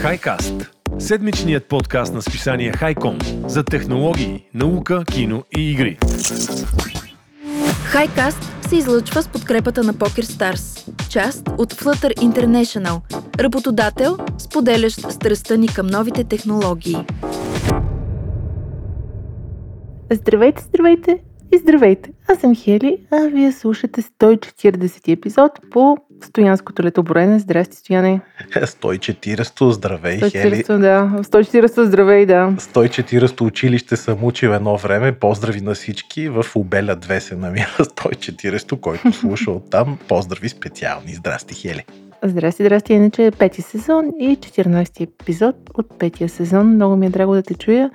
HiCast – седмичният подкаст на списание Хайком за технологии, наука, кино и игри. HiCast се излъчва с подкрепата на Poker Stars, част от Flutter International, работодател, споделящ страстта ни към новите технологии. Здравейте, здравейте и здравейте! Аз съм Хели, а вие слушате 140 епизод по Стоянското летоброене. Здрасти, Стояне! 140 здравей, 140, Хели! да. 140 здравей, да. 140 училище съм учил едно време. Поздрави на всички. В Обеля 2 се намира 140, който слуша оттам. Поздрави специални. Здрасти, Хели! Здрасти, здрасти. Иначе е пети сезон и 14 епизод от петия сезон. Много ми е драго да те чуя.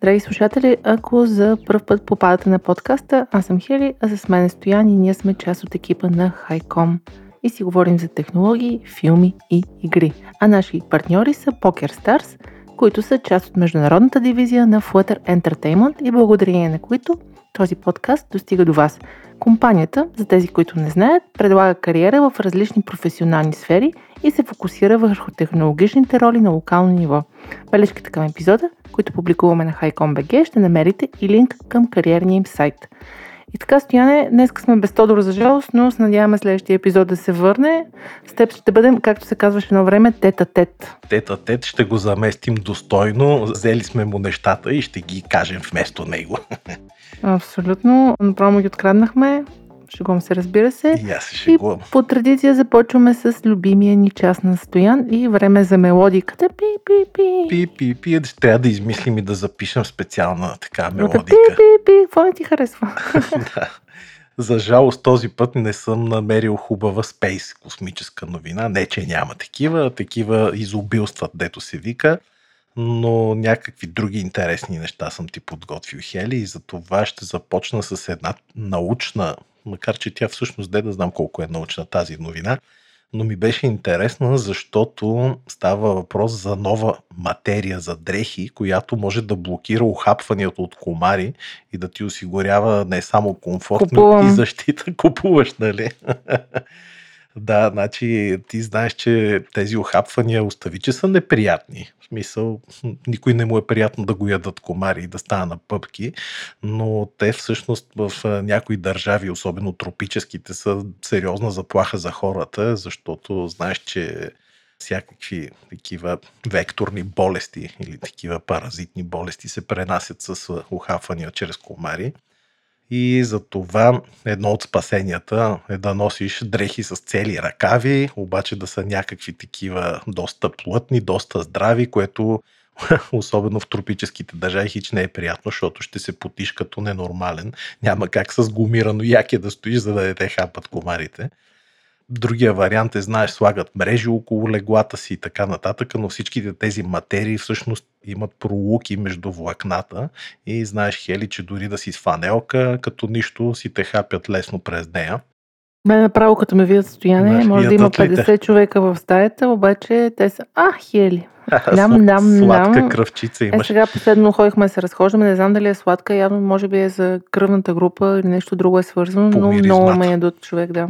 Драги слушатели, ако за първ път попадате на подкаста, аз съм Хели, а с мен е Стоян и ние сме част от екипа на Хайком и си говорим за технологии, филми и игри. А наши партньори са Poker Stars, които са част от международната дивизия на Flutter Entertainment и благодарение на които този подкаст достига до вас. Компанията, за тези, които не знаят, предлага кариера в различни професионални сфери и се фокусира върху технологичните роли на локално ниво. Бележките към епизода, които публикуваме на HiCom.bg, ще намерите и линк към кариерния им сайт. И така, Стояне, днес сме без Тодор за жалост, но се надяваме следващия епизод да се върне. С теб ще бъдем, както се казваше едно време, тета-тет. Тета-тет ще го заместим достойно. Взели сме му нещата и ще ги кажем вместо него. Абсолютно. Направо ги откраднахме. Шегувам се, разбира се. И аз се шегувам. И по традиция започваме с любимия ни част на Стоян и време за мелодиката. Пи, пи, пи. Пи, пи, пи. Трябва да измислим и да запишем специална така мелодика. Пи, пи, пи. Какво не ти харесва? да. За жалост този път не съм намерил хубава спейс космическа новина. Не, че няма такива, такива изобилстват, дето се вика, но някакви други интересни неща съм ти подготвил, Хели, и за това ще започна с една научна, макар че тя всъщност де да знам колко е научна тази новина, но ми беше интересна, защото става въпрос за нова материя за дрехи, която може да блокира ухапванията от комари и да ти осигурява не само комфорт, Купувам. но и защита. Купуваш, нали? Да, значи ти знаеш, че тези охапвания остави, че са неприятни. В смисъл, никой не му е приятно да го ядат комари и да стана на пъпки, но те всъщност в някои държави, особено тропическите, са сериозна заплаха за хората, защото знаеш, че всякакви такива векторни болести или такива паразитни болести се пренасят с а, ухапвания чрез комари. И за това едно от спасенията е да носиш дрехи с цели ръкави, обаче да са някакви такива доста плътни, доста здрави, което особено в тропическите държави хич не е приятно, защото ще се потиш като ненормален. Няма как с гумирано яке да стоиш, за да не те хапат комарите. Другия вариант е, знаеш, слагат мрежи около леглата си и така нататък, но всичките тези материи всъщност имат пролуки между влакната и знаеш, Хели, че дори да си с фанелка, като нищо си те хапят лесно през нея. Мен направо като ме видят стояне, Знаеш, може да има ядат ли те? 50 човека в стаята, обаче те са, а, хели. Ням, ням, Сладка ням. кръвчица Е, имаш. сега последно ходихме да се разхождаме, не знам дали е сладка, явно може би е за кръвната група или нещо друго е свързано, По но миризмата. много ме ядат човек, да.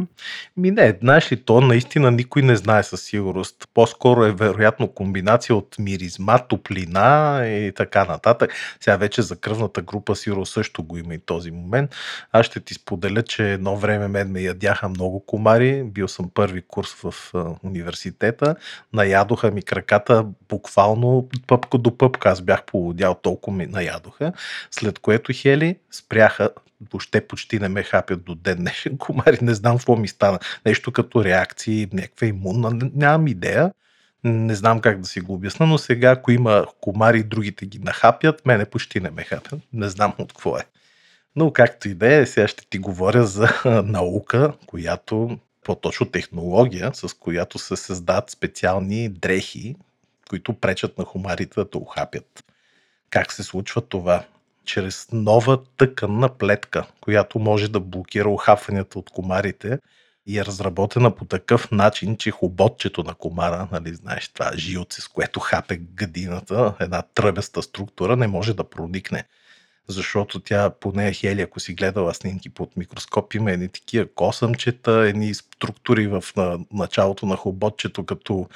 Ми не, знаеш ли, то наистина никой не знае със сигурност. По-скоро е вероятно комбинация от миризма, топлина и така нататък. Сега вече за кръвната група сигурно също го има и този момент. Аз ще ти споделя, че едно време мен ме ядяха много комари. Бил съм първи курс в университета. Наядоха ми краката буквално пъпка до пъпка. Аз бях полудял, толкова ми наядоха. След което хели спряха въобще почти не ме хапят до ден днешен комари. Не знам какво ми стана. Нещо като реакции, някаква имунна. Нямам идея. Не знам как да си го обясна, но сега, ако има комари другите ги нахапят, мене почти не ме хапят. Не знам от какво е. Но както и да е, сега ще ти говоря за наука, която, по-точно технология, с която се създават специални дрехи, които пречат на хумарите да те ухапят. Как се случва това? Чрез нова тъканна плетка, която може да блокира ухапванията от комарите и е разработена по такъв начин, че хоботчето на комара, нали, знаеш това жилце, с което хапе гъдината, една тръбеста структура, не може да проникне. Защото тя, поне Хели, ако си гледала снимки под микроскоп, има едни такива косъмчета, едни структури в на, началото на хоботчето, като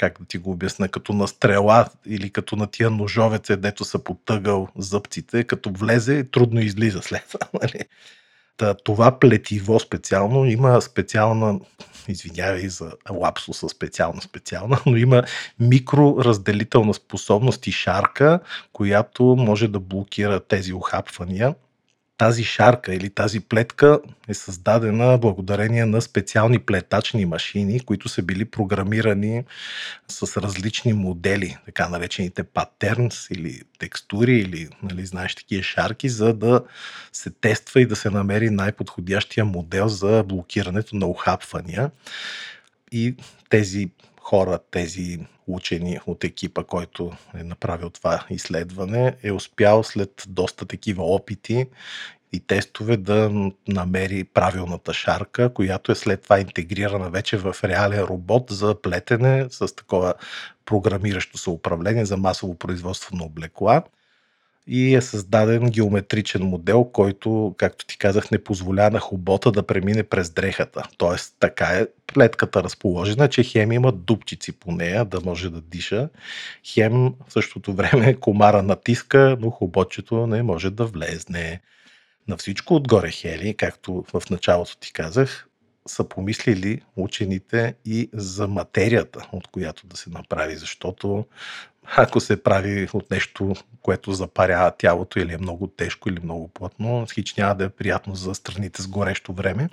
как да ти го обясня, като на стрела или като на тия ножовеце, дето са потъгал зъбците, като влезе, трудно излиза след това. Нали? Та, това плетиво специално има специална, извинявай за лапсуса специална, специална, но има микроразделителна способност и шарка, която може да блокира тези охапвания тази шарка или тази плетка е създадена благодарение на специални плетачни машини, които са били програмирани с различни модели, така наречените патернс или текстури или, нали, знаеш, такива шарки, за да се тества и да се намери най-подходящия модел за блокирането на ухапвания. И тези хора, тези учени от екипа, който е направил това изследване, е успял след доста такива опити и тестове да намери правилната шарка, която е след това интегрирана вече в реален робот за плетене с такова програмиращо се управление за масово производство на облекла и е създаден геометричен модел, който, както ти казах, не позволя на хобота да премине през дрехата. Тоест, така е плетката разположена, че хем има дупчици по нея, да може да диша. Хем в същото време комара натиска, но хоботчето не може да влезне. На всичко отгоре, Хели, както в началото ти казах, са помислили учените и за материята, от която да се направи, защото ако се прави от нещо, което запарява тялото или е много тежко или много плътно, хич няма да е приятно за страните с горещо време.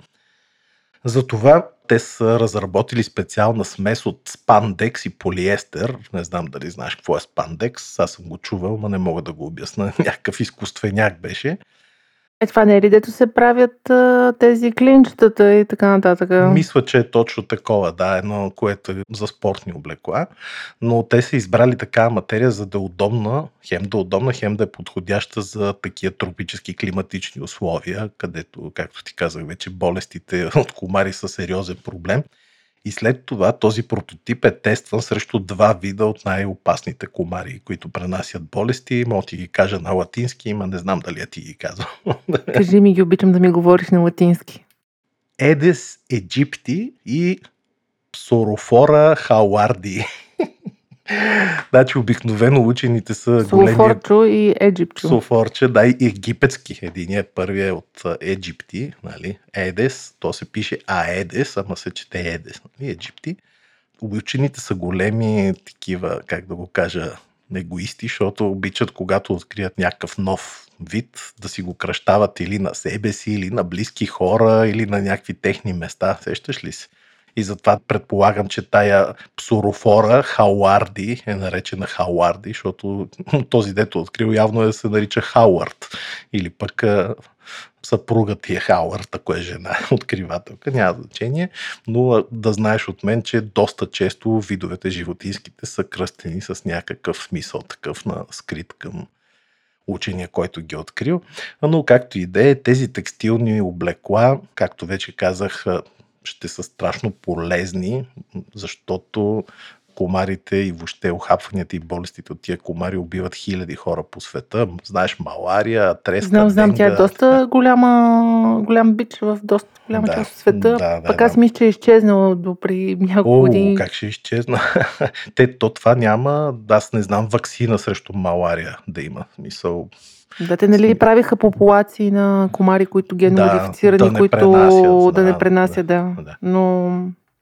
Затова те са разработили специална смес от спандекс и полиестер. Не знам дали знаеш какво е спандекс. Аз съм го чувал, но не мога да го обясна. Някакъв изкуственяк беше. Е, това не е ли дето се правят а, тези клинчетата и така нататък? Мисля, че е точно такова, да, едно, което е за спортни облекла, но те са избрали такава материя, за да е удобна, хем да е удобна, хем да е подходяща за такива тропически климатични условия, където, както ти казах вече, болестите от комари са сериозен проблем. И след това този прототип е тестван срещу два вида от най-опасните комари, които пренасят болести. Мога ти ги кажа на латински, има не знам дали я ти ги казвам. Кажи ми ги, обичам да ми говориш на латински. Едес египти и Сорофора хауарди. значи обикновено учените са големи... Суфорчо и Еджипчо. Суфорче, да, и египетски. Единият е първият от Египти, нали? Едес, то се пише Аедес, ама се чете Едес, нали? Египти. Учените са големи такива, как да го кажа, егоисти, защото обичат, когато открият някакъв нов вид, да си го кръщават или на себе си, или на близки хора, или на някакви техни места. Сещаш ли се? И затова предполагам, че тая псорофора Хауарди е наречена Хауарди, защото този дето открил явно е се нарича Хауард. Или пък съпруга ти е Хауард, ако е жена, откривателка, няма значение, но да знаеш от мен, че доста често видовете животинските са кръстени с някакъв смисъл, такъв на скрит към учения, който ги е открил. Но както и да е, тези текстилни облекла, както вече казах, ще са страшно полезни, защото комарите и въобще охапванията и болестите от тия комари убиват хиляди хора по света. Знаеш, малария, треска, Знам, знам, тя е доста голяма, голям бич в доста голяма да, част от света. Да, да, Пък аз да. мисля, че е изчезнала до при няколко години. как ще изчезна? Те, то това няма, аз не знам вакцина срещу малария да има. Мисъл, да, те нали правиха популации на комари, които геномодифицирани, да, да които пренасят, да, да не пренасят, да. да. Но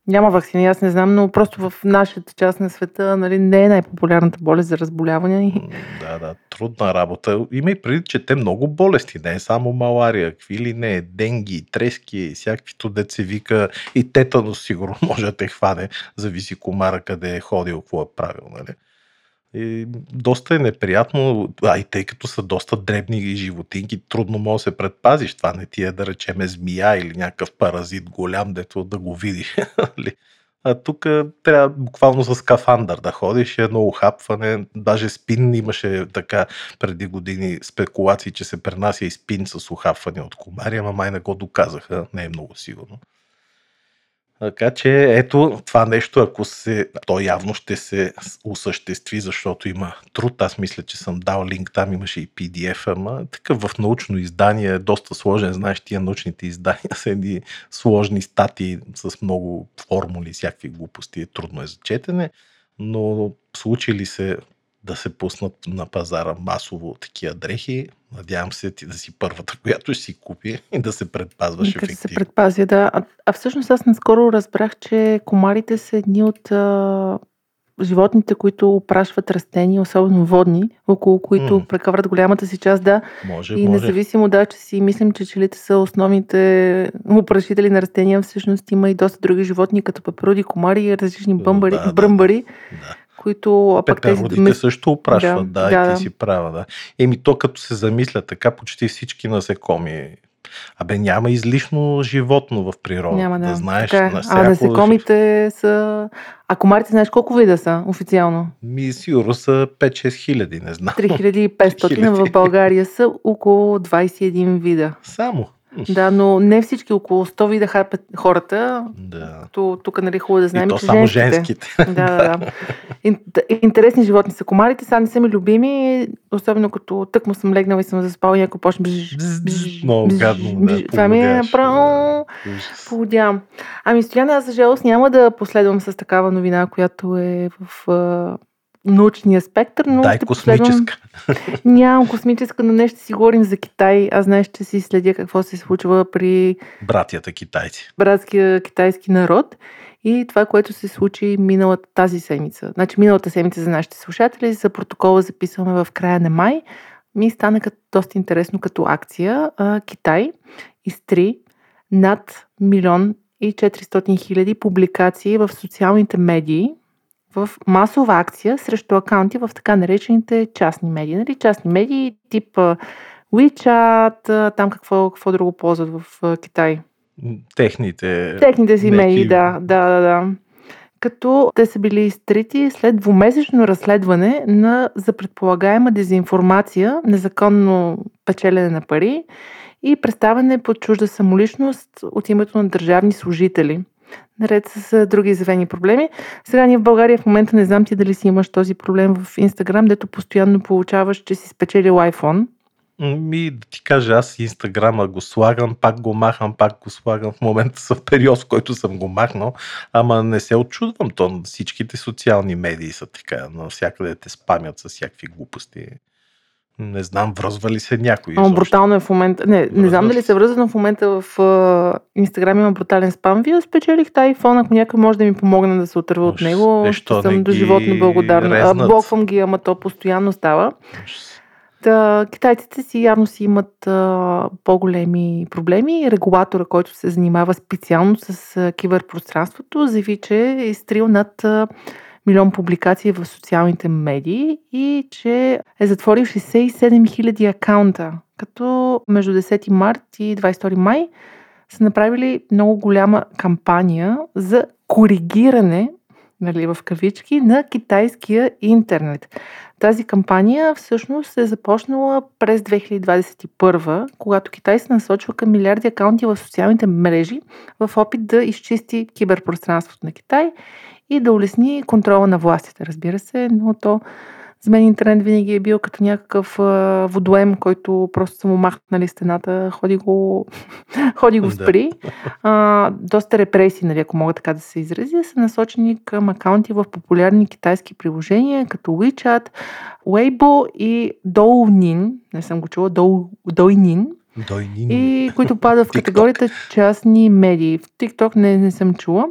няма вакцини, аз не знам, но просто в нашата част на света нали, не е най-популярната болест за разболяване. Да, да, трудна работа. Има и преди, че те много болести, не е само малария, какви ли не, денги, трески, всякаквито деца вика и тетанос сигурно може да те хване, зависи комара къде е ходил, какво е правил, нали? И доста е неприятно, а и тъй като са доста дребни животинки, трудно може да се предпазиш. Това не ти е да речеме змия или някакъв паразит голям, дето да го видиш. Нали? а тук трябва буквално с скафандър да ходиш, едно ухапване, даже спин имаше така преди години спекулации, че се пренася и спин с ухапване от комари, ама май не го доказаха, не е много сигурно. Така че ето това нещо, ако се, то явно ще се осъществи, защото има труд. Аз мисля, че съм дал линк, там имаше и PDF, ама такъв в научно издание е доста сложен. Знаеш, тия научните издания са едни сложни статии с много формули, всякакви глупости, е трудно е за четене. но случи ли се да се пуснат на пазара масово такива дрехи, надявам се ти да си първата, която ще си купи и да се предпазваш Нека ефективно. се предпазя, да. А, а всъщност аз наскоро разбрах, че комарите са едни от а, животните, които опрашват растения, особено водни, около които М. прекъват голямата си част, да. Може, И може. независимо да, че си мислим, че челите са основните опрашители на растения, всъщност има и доста други животни, като пеперуди, комари и различни бъмбари, да, да, бръмбари, Да. Които а пък тези Пеперудите мес- също опрашват, да, Да, да, и ти си права, да. Еми, то като се замисля така, почти всички насекоми. Абе, няма излишно животно в природата. Няма да. да знаеш. така е. на а всяко- насекомите са... А комарите знаеш колко вида са официално? Ми, сигурно са 5-6 хиляди, не знам. 3500, а в 3000. България са около 21 вида. Само. Да, но не всички, около 100 вида хапят хората. Да. То, тук нали хубаво да знаем, и то че само женските. женските. Да, да, да. Ин- Интересни животни са комарите, сега не са ми любими, особено като тъкмо съм легнала и съм заспала и някой почне бж, бж, Много гадно. Да, Това ми е поводяш, право да. Ужас. Поводявам. Ами, Стояна, аз за жалост няма да последвам с такава новина, която е в научния спектър, но Дай ще последвам... космическа. Нямам космическа, но не ще си говорим за Китай. Аз знаеш, че си следя какво се случва при Братята китайци. братския китайски народ и това, което се случи миналата тази седмица. Значи миналата седмица за нашите слушатели, за протокола записваме в края на май. Ми стана като, доста интересно като акция. А, Китай изтри над милион и 400 хиляди публикации в социалните медии в масова акция срещу акаунти в така наречените частни медии. Нали? Частни медии тип WeChat, там какво, какво друго ползват в Китай. Техните. Техните си медии, да, да, да, да. Като те са били изтрити след двумесечно разследване на, за предполагаема дезинформация, незаконно печелене на пари и представяне под чужда самоличност от името на държавни служители. Наред с други изявени проблеми. Сега ние в България в момента не знам ти дали си имаш този проблем в Инстаграм, дето постоянно получаваш, че си спечелил iPhone. Ми, да ти кажа, аз Инстаграма го слагам, пак го махам, пак го слагам. В момента съм в период, в който съм го махнал, ама не се очудвам. То всичките социални медии са така, навсякъде те спамят с всякакви глупости. Не знам, връзва ли се някой. О, брутално е в момента. Не, не Връзва знам дали се. връзва, но в момента в Инстаграм има брутален спам. Вие спечелихте iPhone, ако някой може да ми помогне да се отърва от него, Е, ще съм не до животно благодарна. А, блоквам ги, ама то постоянно става. Та, китайците си явно си имат а, по-големи проблеми. Регулатора, който се занимава специално с а, киберпространството, заяви, че е изтрил над а, милион публикации в социалните медии и че е затворил 67 000 акаунта, като между 10 март и 22 май са направили много голяма кампания за коригиране нали, в кавички, на китайския интернет. Тази кампания всъщност е започнала през 2021, когато Китай се насочва към милиарди акаунти в социалните мрежи в опит да изчисти киберпространството на Китай и да улесни контрола на властите, разбира се, но то за мен интернет винаги е бил като някакъв а, водоем, който просто са му махнали стената, ходи го, ходи го спри. А, доста репресии, нали, ако мога така да се изразя, са насочени към акаунти в популярни китайски приложения, като WeChat, Weibo и Douyin, не съм го чула, Dou- Douyin, Дойнин. и които падат в категорията частни медии. В TikTok не, не съм чула.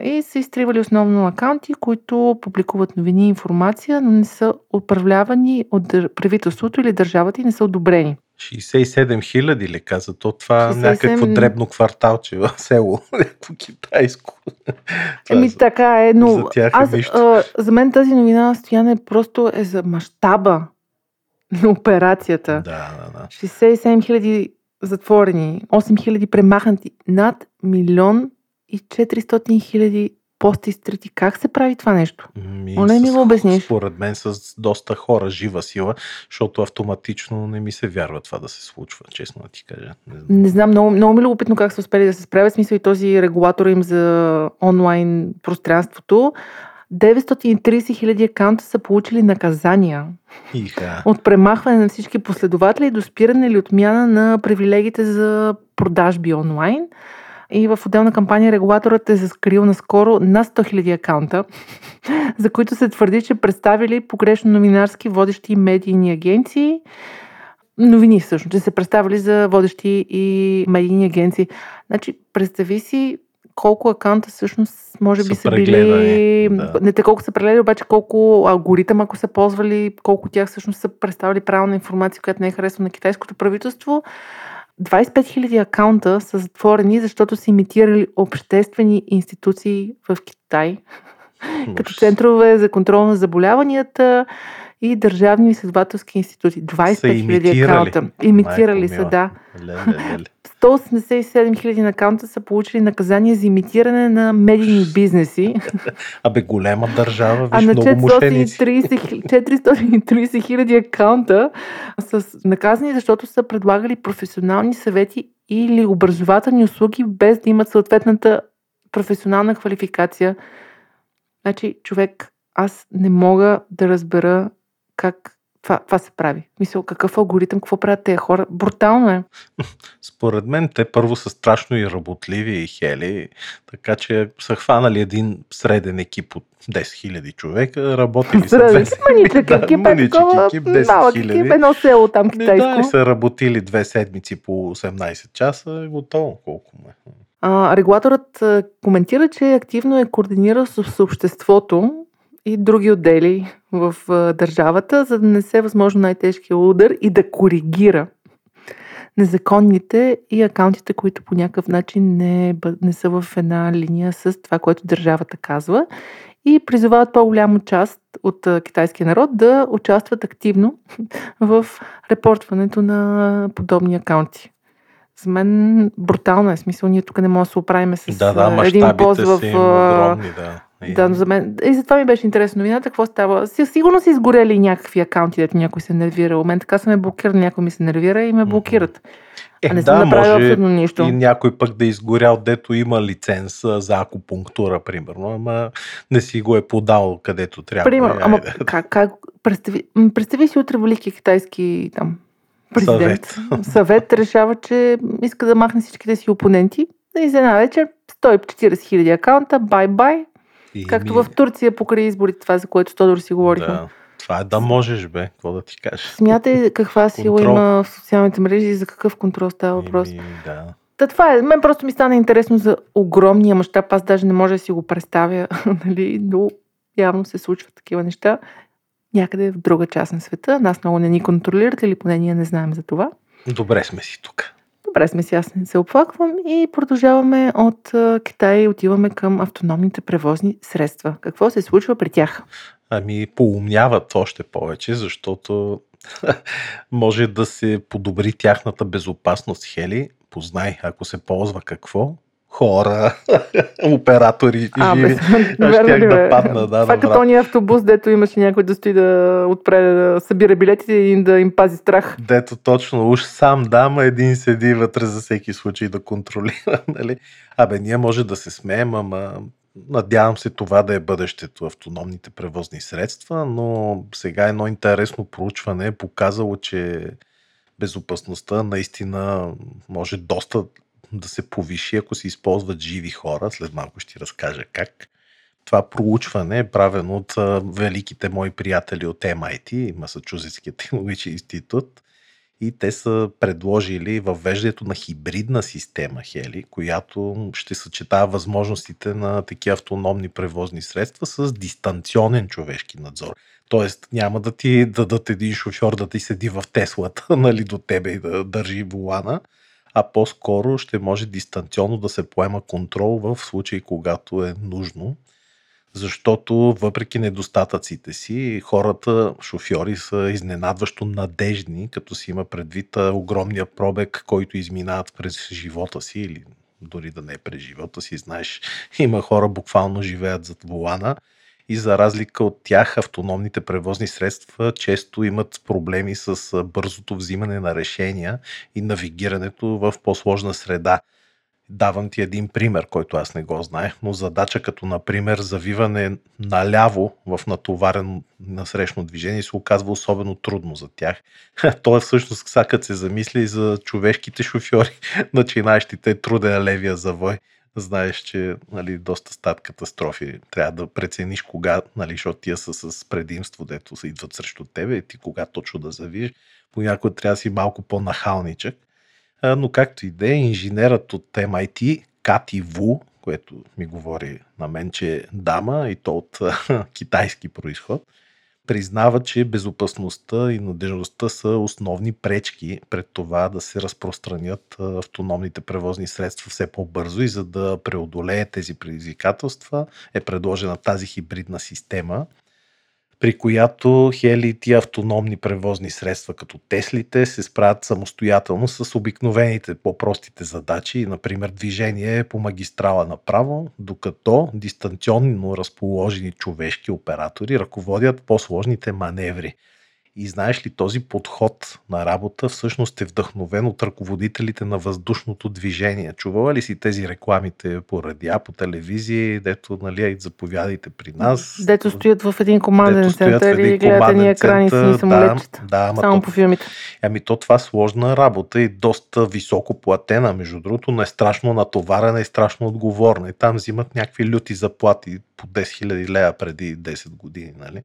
И са изтривали основно акаунти, които публикуват новини и информация, но не са управлявани от правителството или държавата и не са одобрени. 67 хиляди ли каза? То това 67 някакво дребно кварталче в село. Някакво китайско. Еми за- така е, но за тях е аз, нищо. а, за мен тази новина, Стояне, просто е за мащаба на операцията. Да, да, да. 67 хиляди затворени, 8 хиляди премахнати, над милион и 400 хиляди пости стрити. Как се прави това нещо? Ми, Моля ми го обясниш. Според мен с доста хора, жива сила, защото автоматично не ми се вярва това да се случва, честно да ти кажа. Не знам. Не знам, много, много ми е любопитно как са успели да се справят. Смисъл и този регулатор им за онлайн пространството. 930 хиляди акаунта са получили наказания Иха. от премахване на всички последователи до спиране или отмяна на привилегиите за продажби онлайн. И в отделна кампания регулаторът е заскрил наскоро на 100 000 акаунта, за които се твърди, че представили погрешно новинарски водещи медийни агенции, новини всъщност, че се представили за водещи и медийни агенции. Значи, представи си колко акаунта всъщност може би са, са били... Да. Не те колко са прегледали, обаче колко алгоритъм, ако са ползвали, колко тях всъщност са представили правилна информация, която не е харесва на китайското правителство. 25 000 акаунта са затворени, защото са имитирали обществени институции в Китай, като центрове за контрол на заболяванията и държавни изследователски институти. 25 000 акаунта. Имитирали са, да. Леле, леле. 187 хиляди акаунта са получили наказание за имитиране на медийни бизнеси. Абе, голема държава, виж, а на 430 хиляди акаунта са наказани, защото са предлагали професионални съвети или образователни услуги, без да имат съответната професионална квалификация. Значи, човек, аз не мога да разбера как това, това се прави. Мисля, какъв алгоритъм, какво правят тези хора? Брутално е. Според мен те първо са страшно и работливи и хели, така че са хванали един среден екип от 10 000 човека, работили са две... Маничък да, екип, е такова, екип, 10 екип, едно село там китайско. Да, и са работили две седмици по 18 часа, готово колко ме. А, регулаторът коментира, че активно е координирал с обществото и други отдели в държавата, за да не се възможно най-тежкия удар и да коригира незаконните и акаунтите, които по някакъв начин не, не са в една линия с това, което държавата казва и призовават по-голяма част от китайския народ да участват активно в репортването на подобни акаунти. За мен брутално е смисъл. Ние тук не можем да се оправим с да, да, един пост в... Огромни, да. Да, за мен. И затова ми беше интересно новината. Какво става? Сигурно са изгорели някакви акаунти, дето някой се нервира. У мен така са ме блокирали, някой ми се нервира и ме блокират. Е, а не да, съм направил абсолютно нищо. И някой пък да е изгорял, дето има лиценз за акупунктура, примерно, ама не си го е подал където трябва. Примерно, ама как, как представи, представи си утре велики китайски там президент. Съвет. Съвет решава, че иска да махне всичките си опоненти. И за една вечер 140 хиляди акаунта, бай-бай, и Както ми... в Турция покрай изборите, това за което Тодор си говорихме. Да. Това е да можеш, бе. Какво да ти кажеш? Смятай каква сила има в социалните мрежи и за какъв контрол става въпрос. Ими, да. Та това е. Мен просто ми стана интересно за огромния мащаб. Аз даже не може да си го представя, нали, но явно се случват такива неща някъде в друга част на света. Нас много не ни контролират или поне ние не знаем за това. Добре сме си тук. Добре сме си, аз не се оплаквам и продължаваме от Китай и отиваме към автономните превозни средства. Какво се случва при тях? Ами, поумняват още повече, защото може да се подобри тяхната безопасност, Хели. Познай, ако се ползва какво, хора, оператори а, живи. Аз щях да падна. Да, Това като този автобус, дето имаше някой да стои да отпре да събира билетите и да им пази страх. Дето точно, уж сам дама, един седи вътре за всеки случай да контролира. Нали? Абе, ние може да се смеем, ама Надявам се това да е бъдещето автономните превозни средства, но сега едно интересно проучване е показало, че безопасността наистина може доста да се повиши, ако се използват живи хора. След малко ще ти разкажа как. Това проучване е правено от великите мои приятели от MIT, Масачузетския технологичен институт, и те са предложили въвеждането на хибридна система Хели, която ще съчетава възможностите на такива автономни превозни средства с дистанционен човешки надзор. Тоест няма да ти дадат един шофьор да ти седи в Теслата, нали, до тебе и да държи волана, а по-скоро ще може дистанционно да се поема контрол в случай, когато е нужно. Защото въпреки недостатъците си, хората, шофьори са изненадващо надежни, като си има предвид огромния пробег, който изминават през живота си или дори да не е през живота си. Знаеш, има хора буквално живеят зад волана и за разлика от тях автономните превозни средства често имат проблеми с бързото взимане на решения и навигирането в по-сложна среда. Давам ти един пример, който аз не го знаех, но задача като, например, завиване наляво в натоварен насрещно движение се оказва особено трудно за тях. То е всъщност, сега се замисли за човешките шофьори, начинаещите труден левия завой. Знаеш, че нали, доста стат катастрофи. Трябва да прецениш кога, нали, защото тия са с предимство, дето се идват срещу тебе и ти кога точно да завиеш. Понякога трябва да си малко по-нахалничък но както и да е, инженерът от MIT, Кати Ву, което ми говори на мен, че е дама и то от китайски происход, признава, че безопасността и надежността са основни пречки пред това да се разпространят автономните превозни средства все по-бързо и за да преодолее тези предизвикателства е предложена тази хибридна система, при която хели и автономни превозни средства, като Теслите, се справят самостоятелно с обикновените по-простите задачи, например движение по магистрала направо, докато дистанционно разположени човешки оператори ръководят по-сложните маневри. И знаеш ли, този подход на работа всъщност е вдъхновен от ръководителите на въздушното движение. Чувала ли си тези рекламите по радиа, по телевизии, дето, нали, заповядайте при нас? Дето стоят в един команден център и гледате ни екрани си самолетчета. Да, да, Само то, по филмите. Ами то това сложна работа и доста високо платена, между другото, но е страшно натоварена и страшно отговорна. И там взимат някакви люти заплати по 10 000 лея преди 10 години, нали?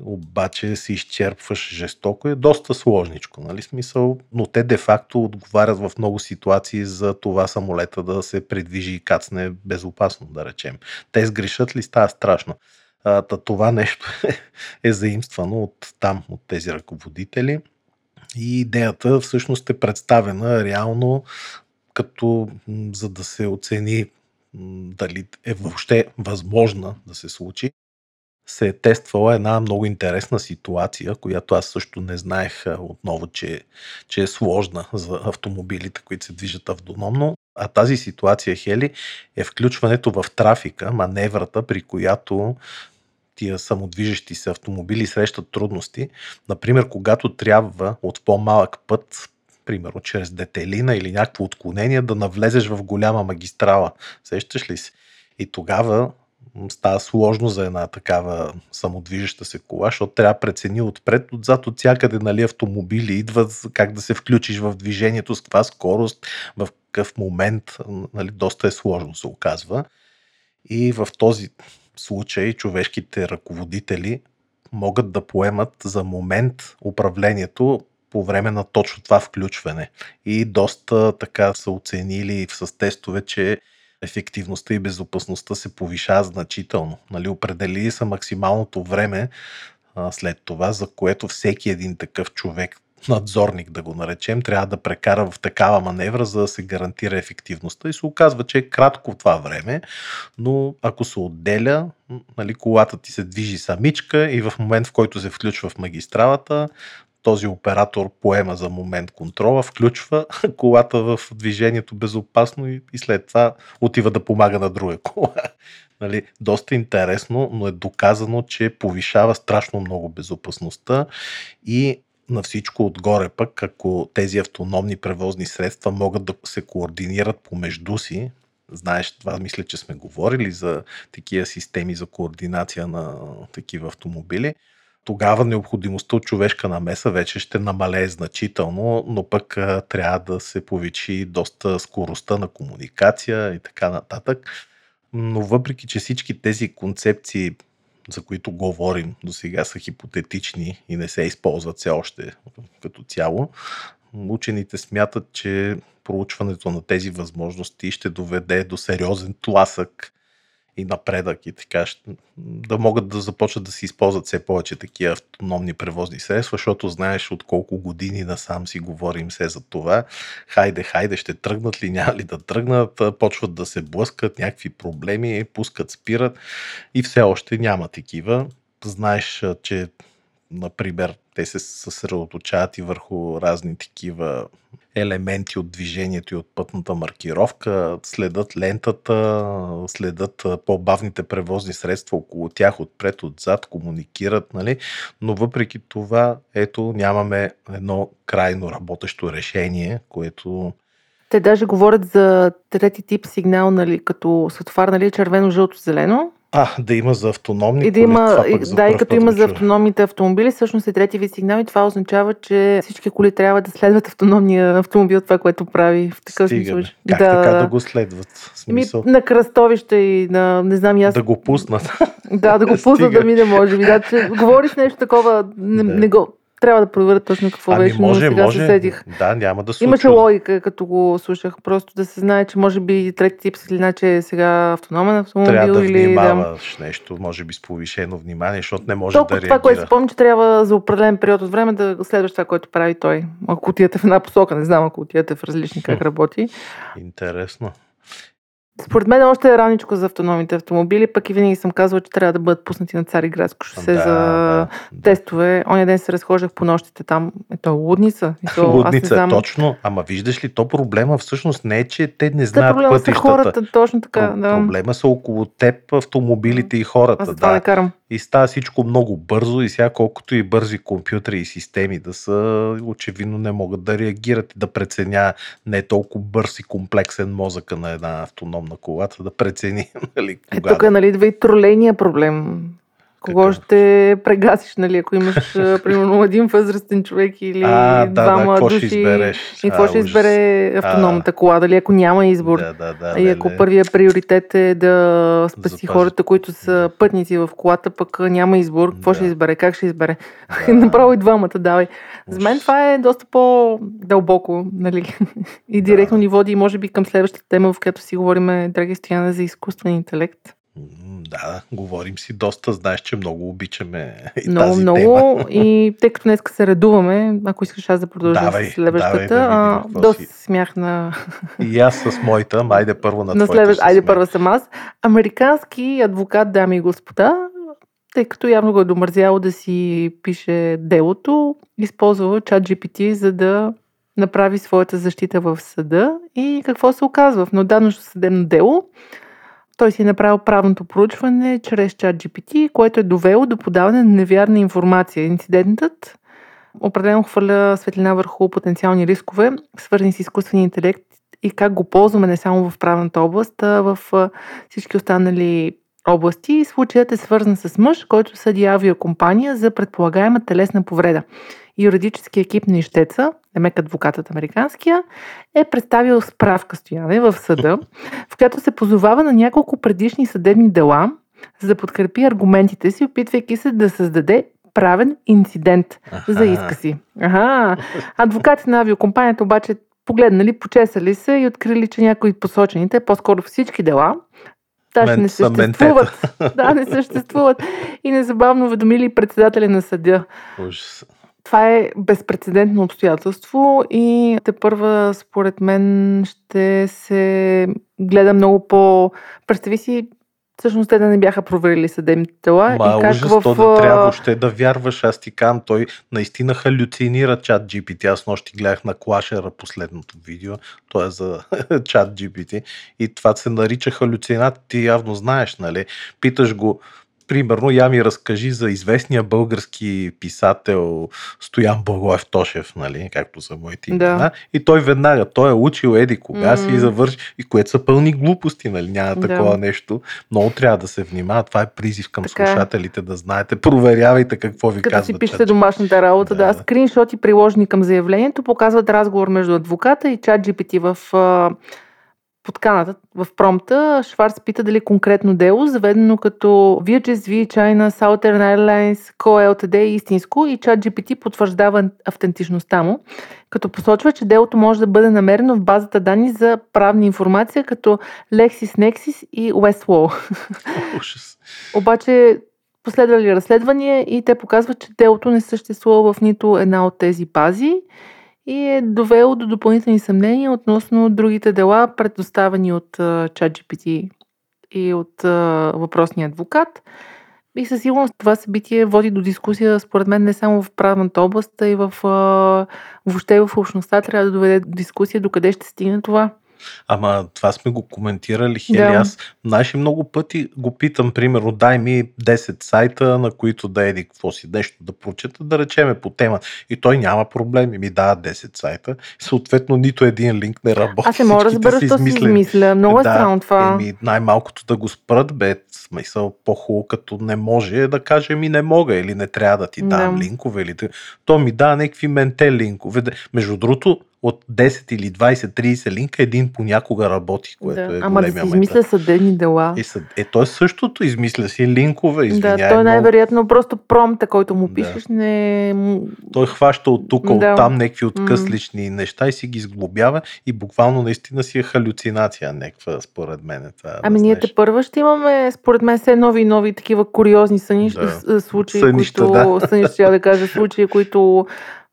Обаче се изчерпваш жестоко е доста сложничко, нали смисъл, но те де-факто отговарят в много ситуации за това самолета да се придвижи и кацне безопасно, да речем. Те сгрешат ли става страшно. А, това нещо е, е заимствано от там, от тези ръководители и идеята всъщност е представена реално като за да се оцени дали е въобще възможна да се случи се е тествала една много интересна ситуация, която аз също не знаех отново, че, че е сложна за автомобилите, които се движат автономно. А тази ситуация, Хели, е включването в трафика, маневрата, при която тия самодвижещи се автомобили срещат трудности. Например, когато трябва от по-малък път, примерно чрез детелина или някакво отклонение, да навлезеш в голяма магистрала. Сещаш ли си? И тогава става сложно за една такава самодвижеща се кола, защото трябва да прецени отпред, отзад, от всякъде нали, автомобили идват, как да се включиш в движението, с каква скорост, в какъв момент, нали, доста е сложно се оказва. И в този случай човешките ръководители могат да поемат за момент управлението по време на точно това включване. И доста така са оценили с тестове, че ефективността и безопасността се повишава значително. Нали, определи са максималното време а, след това, за което всеки един такъв човек, надзорник да го наречем, трябва да прекара в такава маневра, за да се гарантира ефективността. И се оказва, че е кратко това време, но ако се отделя, нали, колата ти се движи самичка и в момент, в който се включва в магистралата, този оператор поема за момент контрола, включва колата в движението безопасно и, и след това отива да помага на друга кола. Нали, доста интересно, но е доказано, че повишава страшно много безопасността и на всичко отгоре пък, ако тези автономни превозни средства могат да се координират помежду си, знаеш, това мисля, че сме говорили за такива системи за координация на такива автомобили, тогава необходимостта от човешка намеса вече ще намалее значително, но пък трябва да се повечи доста скоростта на комуникация и така нататък. Но въпреки, че всички тези концепции, за които говорим до сега са хипотетични и не се използват все още като цяло, учените смятат, че проучването на тези възможности ще доведе до сериозен тласък и напредък и така, да могат да започнат да се използват все повече такива автономни превозни средства, защото знаеш от колко години насам си говорим се за това. Хайде, хайде, ще тръгнат ли, няма ли да тръгнат, почват да се блъскат, някакви проблеми, пускат, спират и все още няма такива. Знаеш, че например, те се съсредоточават и върху разни такива елементи от движението и от пътната маркировка, следят лентата, следят по-бавните превозни средства около тях, отпред, отзад, комуникират, нали? но въпреки това, ето, нямаме едно крайно работещо решение, което Те даже говорят за трети тип сигнал, нали, като светофар, нали, червено, жълто, зелено. А, да има за автономни И да коли, има, това и, пък за да, и като има за автономните автомобили, всъщност е трети вид сигнал и това означава, че всички коли трябва да следват автономния автомобил, това, което прави в такъв Стига, смисъл. Как така да го следват? В Еми, Смисъл, на кръстовище и на, не знам, аз да го пуснат. Да, да го пусна Стига. да мине, може би. Да, че говориш нещо такова, не, Да. не го... Трябва да проверя точно какво Ами беше, може, но сега може. се сетих. Да, няма да се Имаше логика, като го слушах. Просто да се знае, че може би трети тип светлина, че е сега автономен автомобил Трябва да или... Да. внимаваш нещо, може би с повишено внимание, защото не може Толкова да това, което реагира. спомням, че трябва за определен период от време да следваш това, което прави той. Ако отидете в една посока, не знам ако отидете в различни как работи. Интересно. Според мен още е раничко за автономните автомобили, пък и винаги съм казвала, че трябва да бъдат пуснати на Цариградско шосе да, за да, да. тестове. Оня ден се разхождах по нощите там. Ето, лудница. И то, аз Лудница, знам. точно. Ама виждаш ли, то проблема всъщност не е, че те не знаят са пътищата. хората, точно така. Да. Проблема са около теб, автомобилите и Аз хората. това Да. не карам. И става всичко много бързо и сега колкото и бързи компютри и системи да са, очевидно не могат да реагират и да преценя не е толкова бърз и комплексен мозъка на една автономна колата да прецени нали, Е, кога тук да... нали, идва и троления проблем. Кого Какъв? ще прегасиш, нали, ако имаш, а, примерно, един възрастен човек или А, да, да, двама какво души. ще избереш? И какво А, ще ужас. избере автономната кола? Дали ако няма избор? Да, да, да. И ако първият приоритет е да спаси Запази. хората, които са пътници в колата, пък а, няма избор, какво Да. ще избере? Как ще избере? Да. Направо и двамата, давай. За мен това е доста по-дълбоко, нали? И директно ни води, може би, към следващата тема, в която си говорим, драги Стояна, за изкуствен интелект. Да, говорим си доста. Знаеш, че много обичаме и много, тази много. тема. И тъй като днес се редуваме, ако искаш аз да продължа Давай, с следващата, давай да видим доста си. смях на, И аз с моята, ама айде първо на, на твоята следващ. Айде първа съм аз. Американски адвокат, дами и господа, тъй като явно го е домързяло да си пише делото, използвал чат GPT, за да направи своята защита в съда. И какво се оказва? В неотдавнашно съдебно дело той си е направил правното проучване чрез чат GPT, което е довело до подаване на невярна информация. Инцидентът определено хвърля светлина върху потенциални рискове, свързани с изкуствения интелект и как го ползваме не само в правната област, а в всички останали области. Случаят е свързан с мъж, който съди авиакомпания за предполагаема телесна повреда. Юридически екип на ищеца, демек адвокатът американския, е представил справка стояне в съда, в която се позовава на няколко предишни съдебни дела, за да подкрепи аргументите си, опитвайки се да създаде правен инцидент за иска си. Ага. Адвокатите на авиокомпанията обаче погледнали, почесали се и открили, че някои посочените, по-скоро всички дела, даже не съществуват. Да, не съществуват. И незабавно уведомили председателя на съдя. Ужас. Това е безпредседентно обстоятелство и те първа, според мен, ще се гледа много по... Представи си, всъщност те да не бяха проверили съдебните дела Ма, и как ужас, в... то да трябва въобще да вярваш. Аз ти казвам, той наистина халюцинира чат GPT. Аз нощи гледах на Клашера последното видео. То е за чат GPT. И това се нарича халюцинат. Ти явно знаеш, нали? Питаш го, примерно, я ми разкажи за известния български писател Стоян Благоев Тошев, нали, както са моите Да. имена. И той веднага, той е учил еди кога си М. и завърши, и което са пълни глупости, нали, няма Да. такова нещо. Много трябва да се внимава. Това е призив към Така е. слушателите да знаете. Проверявайте какво ви Като казва. си пишете чат. домашната работа, да. Да. да. Скриншоти приложени към заявлението показват разговор между адвоката и чат GPT в подканата, в промпта. Шварц пита дали конкретно дело, заведено като VHSV, China, Southern Airlines, Co. Ltd. е истинско и чат GPT потвърждава автентичността му, като посочва, че делото може да бъде намерено в базата данни за правна информация като LexisNexis и Westlaw. Обаче последвали разследвания и те показват, че делото не съществува в нито една от тези бази и е довело до допълнителни съмнения относно другите дела, предоставени от ChatGPT и от въпросния адвокат. И със сигурност това събитие води до дискусия, според мен, не само в правната област, а и в, а, въобще в общността трябва да доведе до дискусия до къде ще стигне това. Ама това сме го коментирали, Хели. Да. Аз знаеш ли, много пъти го питам, примерно, дай ми 10 сайта, на които да еди какво си нещо да прочета, да речеме по тема. И той няма проблеми, ми дава 10 сайта. Съответно, нито един линк не работи. Аз не мога да разбера, що си измисля. Много е Да, странно това. Еми, най-малкото да го спрат, бе, смисъл по-хубаво, като не може, е да каже ми не мога или не трябва да ти дам Да. линкове. Или... То ми дава някакви менте линкове. Да- Между другото, от 10 или 20-30 линка, един понякога работи, което да. е Ама да си измисля съдебни дела. Е, съд... е, той същото измисля си линкове, извиняй. да, той но най-вероятно просто промпта, който му Да. пишеш, не... му- Той хваща от тук, от Да. там някакви откъслични М. неща и си ги сглобява и буквално наистина си е халюцинация някаква, според мен. Това, Ами да ние те първа ще имаме, според мен, все нови и нови такива куриозни съни, Да. случаи, Сънища, които... да. Сънища, да кажа, случаи, които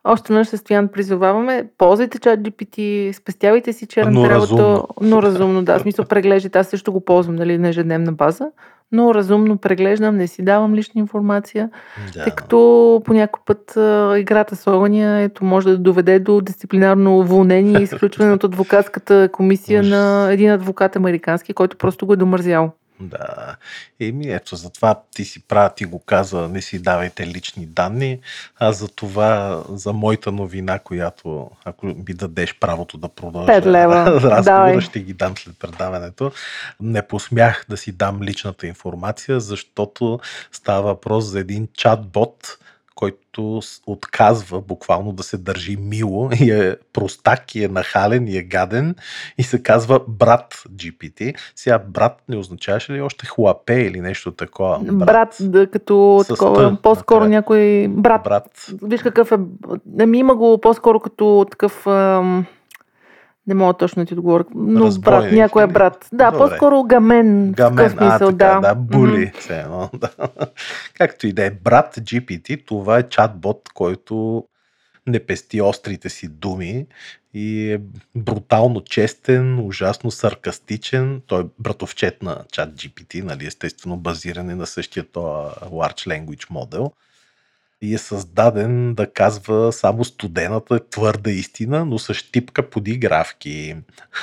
още веднъж Стоян призоваваме. Ползвайте чат GPT, спестявайте си черната Но работа, разумно. но разумно, да. Смисъл преглеждайте. Аз също го ползвам, нали, на ежедневна база, но разумно преглеждам, не си давам лична информация, Да. тъй като по някой път а, играта с огъня ето, може да доведе до дисциплинарно уволнение и изключване от адвокатската комисия на един адвокат американски, който просто го е домързял. Да. Еми, ето, затова ти си прав, ти го каза, не си давайте лични данни, а за това, за моята новина, която, ако ми дадеш правото да продължа разговора, ще ги дам след предаването. Не посмях да си дам личната информация, защото става въпрос за един чат-бот, който отказва буквално да се държи мило и е простак, и е нахален, и е гаден и се казва брат GPT. Сега брат не означаваше ли още хлапе или нещо такова? Брат, да, като такова, по-скоро някой брат. Брат. Виж какъв е. Ами има го по-скоро като такъв. Ам... Не мога точно да ти отговоря. Но Разбойник брат, някой е брат. Да, Добре. по-скоро гамен. Гамен, а, така, да. да, були. Едно, да. Както и да е. Брат GPT, това е чатбот, който не пести острите си думи и е брутално честен, ужасно саркастичен. Той е братовчет на чат GPT, нали, естествено базиране на същия този Large Language Model. И е създаден да казва само студената твърда истина, но с щипка подигравки.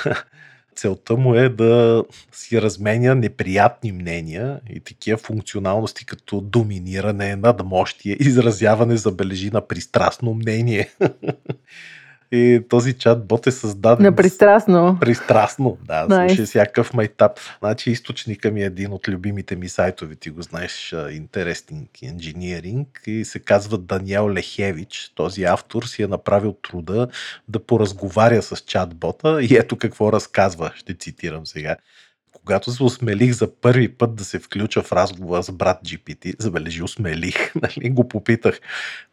Целта му е да си разменя неприятни мнения и такива функционалности като доминиране, надмощие, изразяване забележи на пристрастно мнение. И този чат-бот е създаден На пристрастно. Пристрастно, да. Nice. Слушай всякакъв майтап. Значи източника ми е един от любимите ми сайтове, ти го знаеш, Interesting Engineering и се казва Даниел Лехевич. Този автор си е направил труда да поразговаря с чат-бота и ето какво разказва. Ще цитирам сега. Когато се осмелих за първи път да се включа в разговора с брат GPT, забележи, осмелих, нали, го попитах,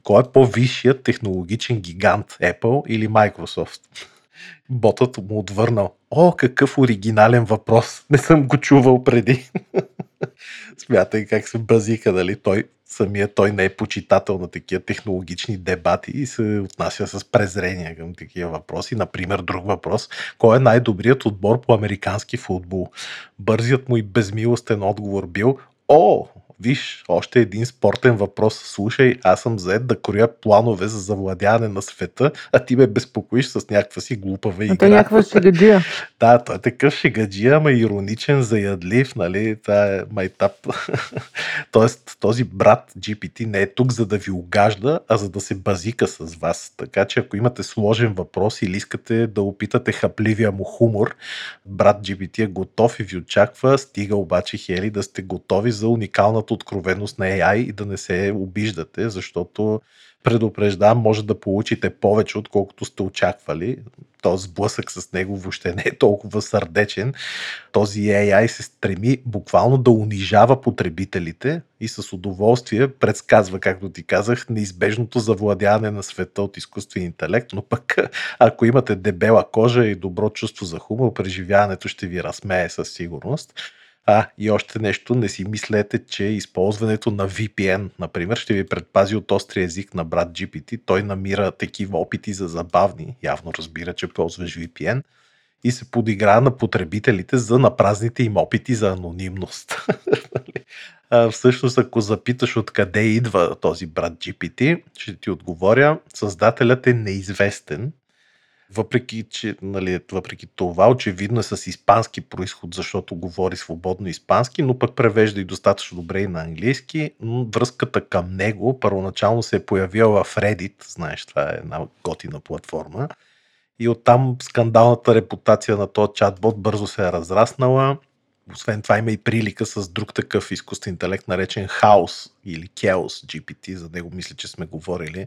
кой е по-висшият технологичен гигант, Apple или Microsoft? Ботът му отвърнал. О, какъв оригинален въпрос. Не съм го чувал преди. Смятай как се базика, дали той самия той не е почитател на такива технологични дебати и се отнася с презрение към такива въпроси. Например, друг въпрос. Кой е най-добрият отбор по американски футбол? Бързият му и безмилостен отговор бил О, виж, още един спортен въпрос. Слушай, аз съм заед да кроя планове за завладяване на света, а ти ме безпокоиш с някаква си глупава игра. А той някаква шегаджия. Да, той е такъв шегаджия, ама ироничен, заядлив, нали? Това е майтап. Тоест, този брат GPT не е тук за да ви угажда, а за да се базика с вас. Така че ако имате сложен въпрос или искате да опитате хапливия му хумор, брат GPT е готов и ви очаква. Стига обаче, Хели, да сте готови за уникалната откровеност на AI и да не се обиждате, защото предупреждавам, може да получите повече, отколкото сте очаквали. Този сблъсък с него въобще не е толкова сърдечен. Този AI се стреми буквално да унижава потребителите и с удоволствие предсказва, както ти казах, неизбежното завладяване на света от изкуствен интелект, но пък ако имате дебела кожа и добро чувство за хумор, преживяването ще ви разсмее със сигурност. А, и още нещо, не си мислете, че използването на VPN, например, ще ви предпази от острия език на брат GPT. Той намира такива опити за забавни, явно разбира, че ползваш VPN и се подигра на потребителите за напразните им опити за анонимност. а, всъщност, ако запиташ откъде идва този брат GPT, ще ти отговоря, създателят е неизвестен. Въпреки, че, нали, въпреки това, очевидно е с испански происход, защото говори свободно испански, но пък превежда и достатъчно добре и на английски. Връзката към него първоначално се е появила в Reddit, знаеш, това е една готина платформа. И оттам скандалната репутация на този чатбот бързо се е разраснала. Освен това има и прилика с друг такъв изкуствен интелект, наречен Хаос или Chaos GPT. За него мисля, че сме говорили.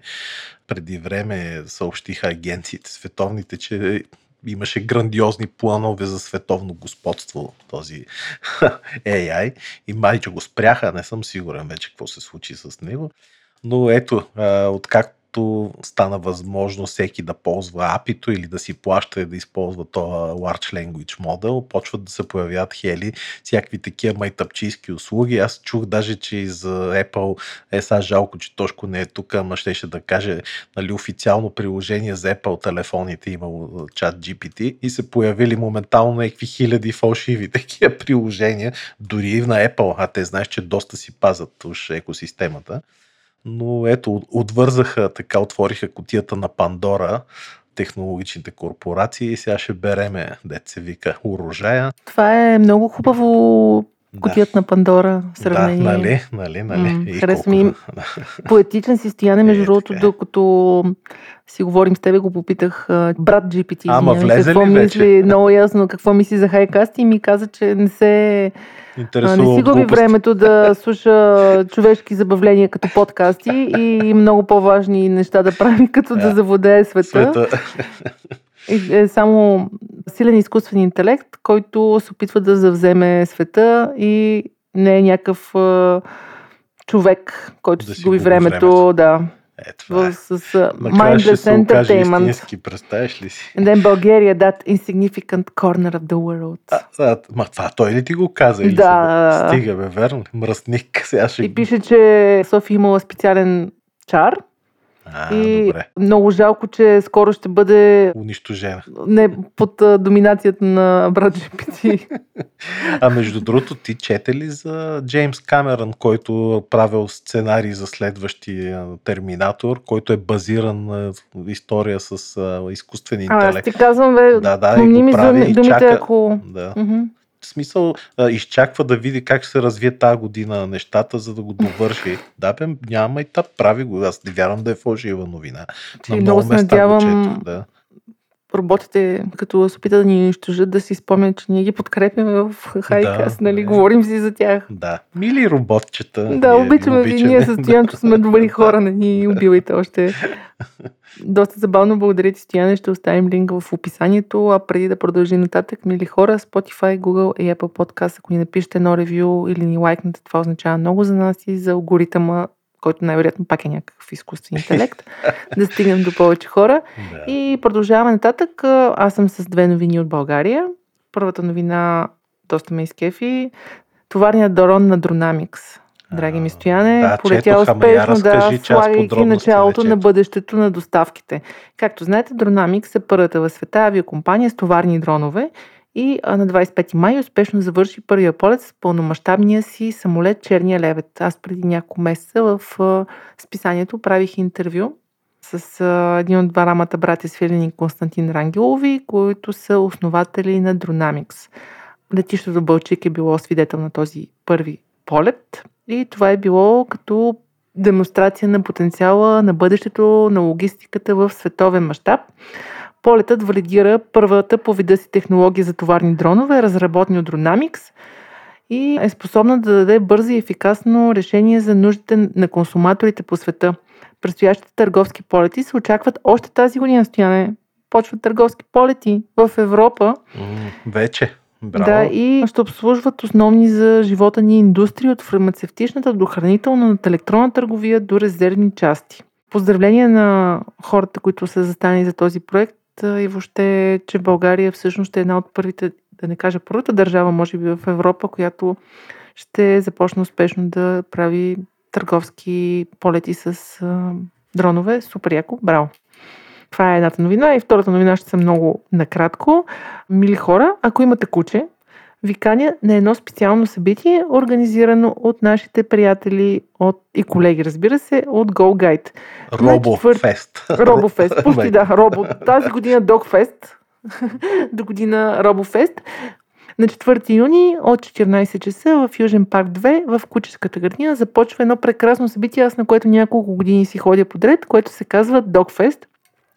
Преди време съобщиха агенциите световните, че имаше грандиозни планове за световно господство този AI и май, че го спряха, не съм сигурен вече какво се случи с него. Но ето, откакто когато стана възможно всеки да ползва апито или да си плаща и да използва това Large Language Model, почват да се появяват хели, всякакви такива майтъпчийски услуги. Аз чух даже, че и за Apple е сега жалко, че Тошко не е тук, ама щеше да каже нали, официално приложение за Apple телефоните имало чат GPT и се появили моментално някакви хиляди фалшиви такива приложения, дори и на Apple, а те знаеш, че доста си пазят уж екосистемата. Но ето, отвързаха, така отвориха котията на Пандора, технологичните корпорации и сега ще береме, се вика, урожая. Това е много хубаво Котият да. на Пандора в сравнение. Да, нали, нали, нали. М- харесва ми поетичен си стояне, между е, другото, докато си говорим с тебе, го попитах брат GPT. Ама влезе какво ли вече? Мисли, много ясно какво мисли за хайкаст и ми каза, че не се Интересува не си губи времето да слуша човешки забавления като подкасти и много по-важни неща да прави, като да, да завладее света. света. Е само силен изкуствен интелект, който се опитва да завземе света и не е някакъв човек, който да си губи времето. времето. Да. Е, това е. С, с mindless entertainment. Истински, представяш ли си? And then Bulgaria, that insignificant corner of the world. А, а, ма това той ли ти го каза? Да. Стига, бе, верно. Мръсник. Сега ще... И пише, че София имала специален чар, а, и добре. много жалко, че скоро ще бъде унищожена. Не под а, доминацията на брат GPT. а между другото, ти чете ли за Джеймс Камерън, който правил сценарий за следващия Терминатор, който е базиран на история с а, изкуствен интелект? А, аз ти казвам, бе, да, да, и го прави, думите, чака, ако... Да. Mm-hmm смисъл а, изчаква да види как ще се развие тази година нещата, за да го довърши. да, бе, няма и та, прави го. Аз не вярвам да е фалшива новина. Ти На много се надявам да. Роботите, като се опитат да ни унищожат, да си спомнят, че ние ги подкрепяме в Хайкас, да, нали, да. говорим си за тях. Да, мили роботчета. Да, обичаме ви, ние състоянието сме добри хора, не ни убивайте още. Доста забавно, благодаря ти, Стояне. Ще оставим линк в описанието. А преди да продължим нататък, мили хора, Spotify, Google и Apple Podcast, ако ни напишете едно ревю или ни лайкнете, това означава много за нас и за алгоритъма, който най-вероятно пак е някакъв изкуствен интелект, да стигнем до повече хора. Да. И продължаваме нататък. Аз съм с две новини от България. Първата новина доста ме изкефи. Товарният дрон на Dronamics драги ми стояне, да, полетя успешно да слагайки началото на бъдещето на доставките. Както знаете, Dronamics е първата в света авиакомпания с товарни дронове и на 25 май успешно завърши първия полет с пълномащабния си самолет Черния левет. Аз преди няколко месеца в списанието правих интервю с един от дварамата брати Свилен и Константин Рангелови, които са основатели на Dronamics. Летището Бълчик е било свидетел на този първи полет и това е било като демонстрация на потенциала на бъдещето на логистиката в световен мащаб. Полетът валидира първата по вида си технология за товарни дронове, разработени от Dronamics и е способна да даде бързо и ефикасно решение за нуждите на консуматорите по света. Предстоящите търговски полети се очакват още тази година, стояне. Почват търговски полети в Европа. вече. Браво. Да, и ще обслужват основни за живота ни индустрии от фармацевтичната до хранителната, електронна търговия до резервни части. Поздравления на хората, които са застани за този проект и въобще, че България всъщност е една от първите, да не кажа първата държава, може би в Европа, която ще започне успешно да прави търговски полети с а, дронове. Супер яко, браво! Това е едната новина. И втората новина ще са много накратко. Мили хора, ако имате куче, ви каня на едно специално събитие, организирано от нашите приятели от, и колеги, разбира се, от Go Guide. Робофест. Робофест. Пусти, да, Робо. Тази година Догфест. До година Робофест. На 4 юни от 14 часа в Южен парк 2 в Куческата градина започва едно прекрасно събитие, аз на което няколко години си ходя подред, което се казва Dogfest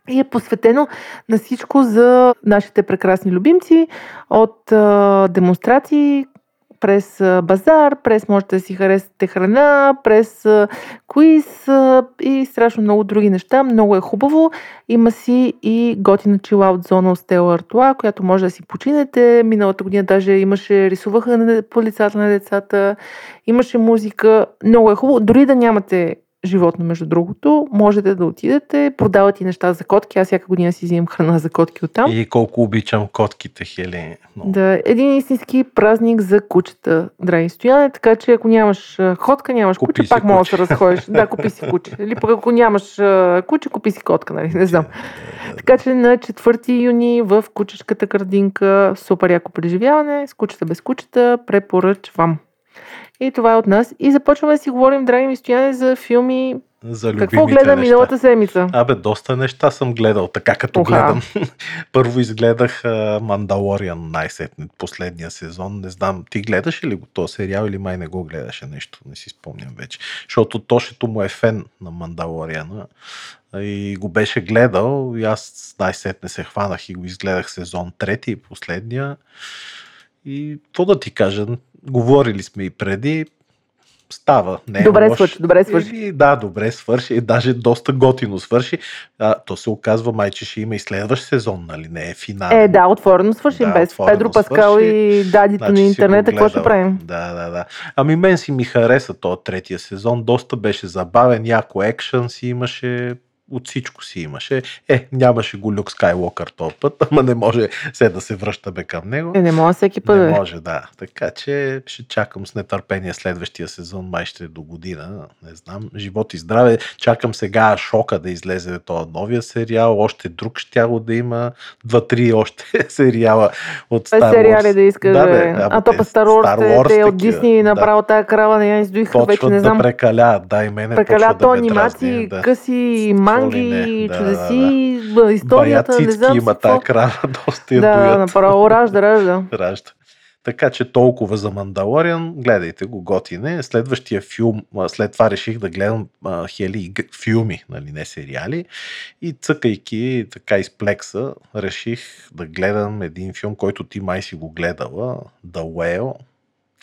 и е посветено на всичко за нашите прекрасни любимци от а, демонстрации, през базар, през можете да си харесате храна, през квиз и страшно много други неща. Много е хубаво. Има си и готина чилаут зона от Стела Артуа, която може да си починете. Миналата година даже имаше, рисуваха по лицата на децата, имаше музика. Много е хубаво. Дори да нямате животно, между другото. Можете да отидете, продават и неща за котки. Аз всяка година си взимам храна за котки оттам. И колко обичам котките, Хели. Но... Да, един истински празник за кучета, драги стояне, така че ако нямаш котка, нямаш купи куче, пак можеш да се разходиш. да, купи си куче. Или пък ако нямаш куче, купи си котка, нали? Не знам. Така че на 4 юни в кучешката градинка супер яко преживяване с кучета без кучета препоръчвам. И това е от нас. И започваме да си говорим, драги ми стояне, за филми. За Какво гледа миналата седмица? Абе, доста неща съм гледал, така като Оха. гледам. Първо изгледах Мандалориан най-сетне, последния сезон. Не знам, ти гледаш ли го този сериал или май не го гледаше нещо, не си спомням вече. Защото Тошето му е фен на Мандалориана и го беше гледал и аз най-сетне се хванах и го изгледах сезон трети и последния. И какво да ти кажа, говорили сме и преди, става. Не е добре лош. свърши, добре свърши. И, да, добре свърши. Даже доста готино свърши. А, то се оказва май, че ще има и следващ сезон, нали? Не е финал. Е, да, отворено свърши. Да, без Педро Паскал свърши. и дадито значи на интернета. Какво ще правим? Да, да, да. Ами мен си ми хареса този третия сезон. Доста беше забавен, яко екшън си имаше от всичко си имаше. Е, нямаше го Люк Скайлокър този път, ама не може се да се връщаме към него. Е, не може всеки път. Не може, да. Така че ще чакам с нетърпение следващия сезон, май ще е до година. Не знам. Живот и здраве. Чакам сега шока да излезе този новия сериал. Още друг ще да има. Два-три още сериала от Star Wars. Сериали да искаш. Да, бе, а, а то по Star Wars, Star Wars те, от Дисни направо да. тая крава не я издуиха вече, не знам. да прекаляват. Да, и мене прекаляват то анимации, да. къси, манги, да, чудеси, да, да. историята, не знам има тази крава, доста я Да, доят. направо ражда, ражда. ражда. Така че толкова за Мандалориан. Гледайте го, готине. Следващия филм, след това реших да гледам а, хели филми, нали, не сериали. И цъкайки така изплекса, реших да гледам един филм, който ти май си го гледала, The Whale,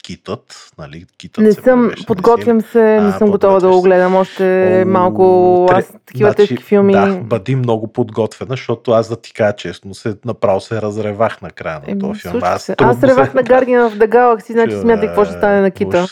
китът, нали, китът не се съм, подготвям се, не а, съм готова да го гледам, още О, малко, аз такива значи, тежки филми. Да, бъди много подготвена, защото аз да ти кажа честно, се, направо се разревах на края на този филм. Аз, аз ревах се... на Guardian of the Galaxy, значи смятай какво ще стане на кита.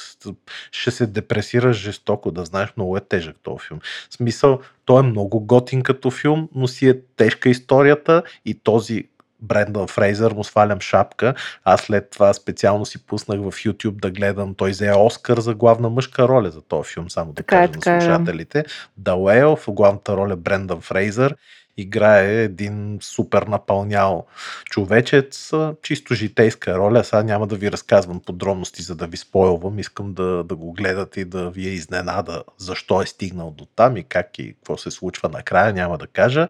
Ще се депресираш жестоко, да знаеш, много е тежък този филм. В смисъл, той е много готин като филм, но си е тежка историята и този Брендан Фрейзър, му свалям шапка. Аз след това специално си пуснах в YouTube да гледам. Той взе Оскар за главна мъжка роля за този филм, само да така е, кажа е, на слушателите. Да. Уейл в главната роля Брендан Фрейзър играе един супер напълнял човечец, чисто житейска роля. Сега няма да ви разказвам подробности, за да ви спойлвам. Искам да, да го гледате и да ви е изненада защо е стигнал до там и как и какво се случва накрая, няма да кажа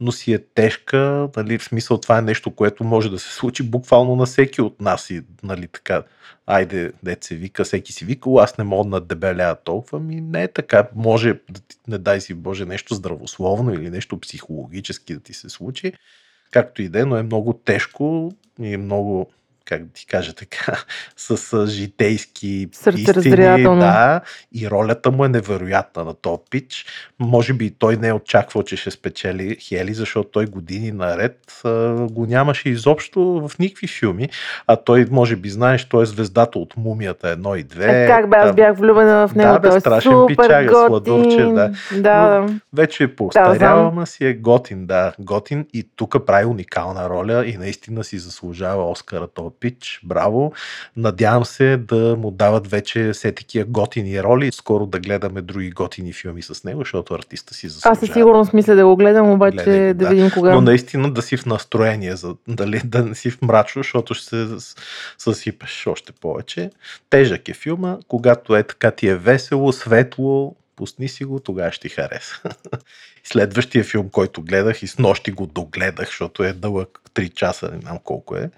но си е тежка, нали, в смисъл това е нещо, което може да се случи буквално на всеки от нас и нали, така, айде, дете се вика, всеки си вика, аз не мога да дебеля толкова, ми не е така, може, не дай си Боже, нещо здравословно или нещо психологически да ти се случи, както и да е, но е много тежко и е много как да ти кажа така, с житейски истини. Да, и ролята му е невероятна на топ пич. Може би той не е очаквал, че ще спечели Хели, защото той години наред а, го нямаше изобщо в никакви филми. А той, може би, знаеш, той е звездата от мумията едно и две. Е, как бе, аз бях влюбена в него. Да, бе, страшен супер пичага, сладурче, да. да. Но вече е поостарял, да, си е готин, да, готин и тук прави уникална роля и наистина си заслужава Оскара този пич, браво. Надявам се да му дават вече все такива готини роли. Скоро да гледаме други готини филми с него, защото артиста си заслужава. Аз със сигурност мисля да го гледам, обаче Гледай да, да. видим кога. Но наистина да си в настроение, за, дали, да не си в мрачно, защото ще се съсипеш още повече. Тежък е филма, когато е така ти е весело, светло, пусни си го, тогава ще ти хареса. Следващия филм, който гледах и с нощи го догледах, защото е дълъг 3 часа, не знам колко е,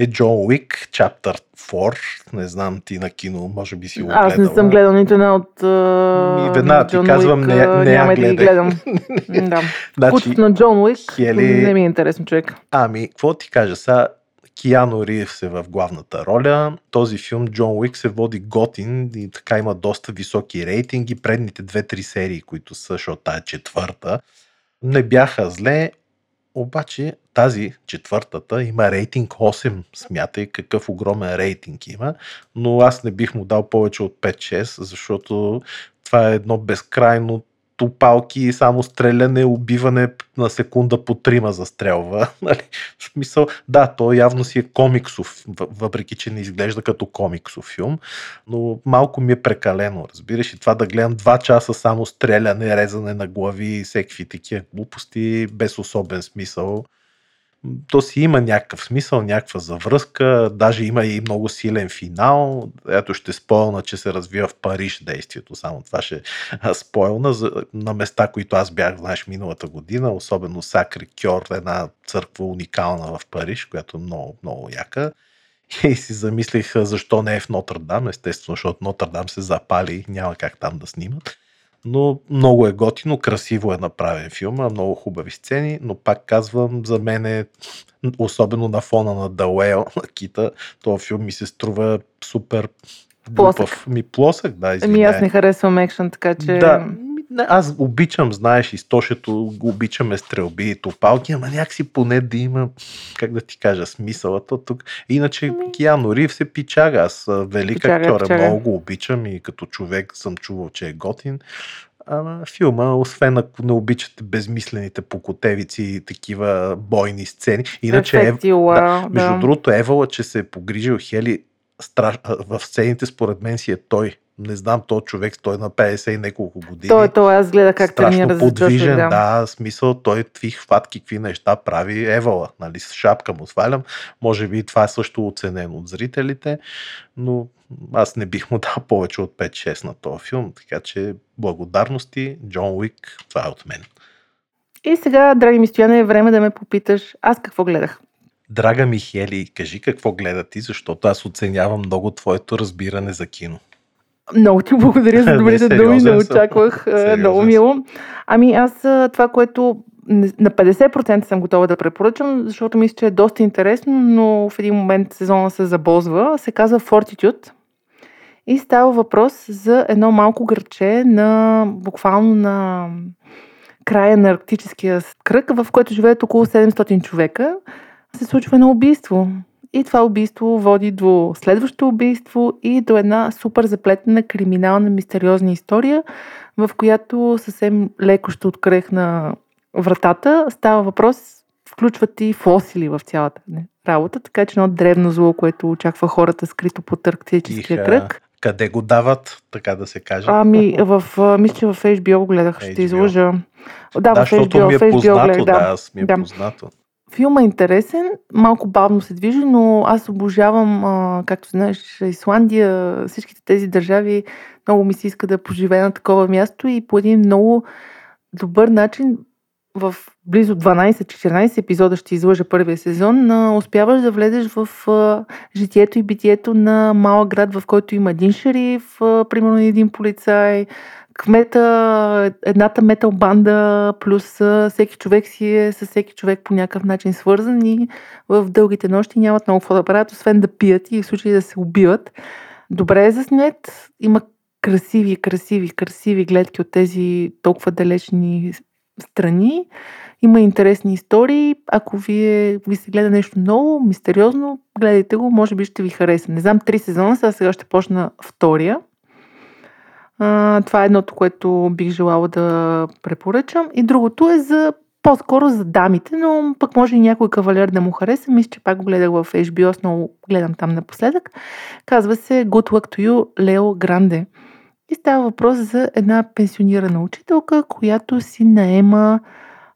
е Джон Уик, Chapter 4. Не знам ти на кино, може би си го Аз не гледала. съм гледал нито една от... Ми, веднага ти казвам, Уик, не- не я няма и да ги гледам. да. Значи, Кучето на Джон Уик Хели- не ми е интересно човек. Ами, какво ти кажа сега? Киано Ривз е в главната роля. Този филм Джон Уик се води готин и така има доста високи рейтинги. Предните две-три серии, които са, защото тая четвърта, не бяха зле, обаче тази четвъртата има рейтинг 8. Смятай какъв огромен рейтинг има, но аз не бих му дал повече от 5-6, защото това е едно безкрайно тупалки само стреляне, убиване на секунда по трима застрелва. Нали? В смисъл, да, то явно си е комиксов, въ- въпреки че не изглежда като комиксов филм, но малко ми е прекалено, разбираш. И това да гледам два часа само стреляне, резане на глави и всеки такива глупости, без особен смисъл. То си има някакъв смисъл, някаква завръзка, даже има и много силен финал. Ето ще спойна, че се развива в Париж действието, само това ще а, спойлна за, на места, които аз бях, знаеш, миналата година, особено Сакри Кьор, една църква уникална в Париж, която е много, много яка. И си замислих защо не е в Нотр-Дам, естествено, защото Нотр-Дам се запали няма как там да снимат. Но много е готино, красиво е направен филма, много хубави сцени, но пак казвам, за мен е, особено на фона на Whale, на Кита, този филм ми се струва супер Плосък. глупав. Ми плосък, да, Ами извинявай. аз не харесвам екшен, така че... Да, не, аз обичам, знаеш, изтошето, обичаме стрелби и топалки, ама някакси поне да има, как да ти кажа, смисъл. То тук. Иначе Ами- Киано Рив се пичага. Аз велик Пичага, актьор, пичага. много го обичам и като човек съм чувал, че е готин. Ама филма, освен ако не обичате безмислените покотевици и такива бойни сцени. Иначе е, да, между да. другото, Евала, че се е погрижил Хели страш... в сцените, според мен си е той. Не знам, този човек, той на 50 и няколко години. Той, той, аз гледах как страшно тренира подвижен, Джошуа, да. смисъл, той какви хватки, какви неща прави Евала, нали, с шапка му свалям. Може би това е също оценено от зрителите, но аз не бих му дал повече от 5-6 на този филм, така че благодарности, Джон Уик, това е от мен. И сега, драги ми Стояне, е време да ме попиташ, аз какво гледах? Драга Михели, кажи какво гледа ти, защото аз оценявам много твоето разбиране за кино. Много ти благодаря за Не, добрите думи, не очаквах. Сериозен Много мило. Ами аз а, това, което на 50% съм готова да препоръчам, защото мисля, че е доста интересно, но в един момент сезона се забозва. Се казва Fortitude. И става въпрос за едно малко гърче на буквално на края на арктическия кръг, в който живеят около 700 човека. Се случва едно убийство. И това убийство води до следващо убийство и до една супер заплетена криминална мистериозна история, в която съвсем леко ще открехна вратата. Става въпрос, включват и фосили в цялата работа, така че едно древно зло, което очаква хората скрито под арктическия Иха, кръг. Къде го дават, така да се каже? Ами, в, мисля, че в HBO го гледах, ще HBO. те излъжа. Да, да, в HBO, ми е HBO познато, гледах, да, да. аз ми е да. познато. Филма е интересен, малко бавно се движи, но аз обожавам, а, както знаеш, Исландия, всичките тези държави. Много ми се иска да поживея на такова място и по един много добър начин в близо 12-14 епизода ще излъжа първия сезон, а, успяваш да влезеш в а, житието и битието на малък град, в който има един шериф, а, примерно един полицай, кмета, едната метал банда, плюс всеки човек си е с всеки човек по някакъв начин свързан и в дългите нощи нямат много какво да правят, освен да пият и в случай да се убиват. Добре е заснет, има красиви, красиви, красиви гледки от тези толкова далечни страни. Има интересни истории. Ако вие ви се гледа нещо ново, мистериозно, гледайте го, може би ще ви хареса. Не знам, три сезона, сега, сега ще почна втория. Това е едното, което бих желала да препоръчам. И другото е за по-скоро за дамите, но пък може и някой кавалер да му хареса. Мисля, че пак го гледах в HBO, много гледам там напоследък. Казва се Good Luck to You, Лео Гранде. И става въпрос за една пенсионирана учителка, която си наема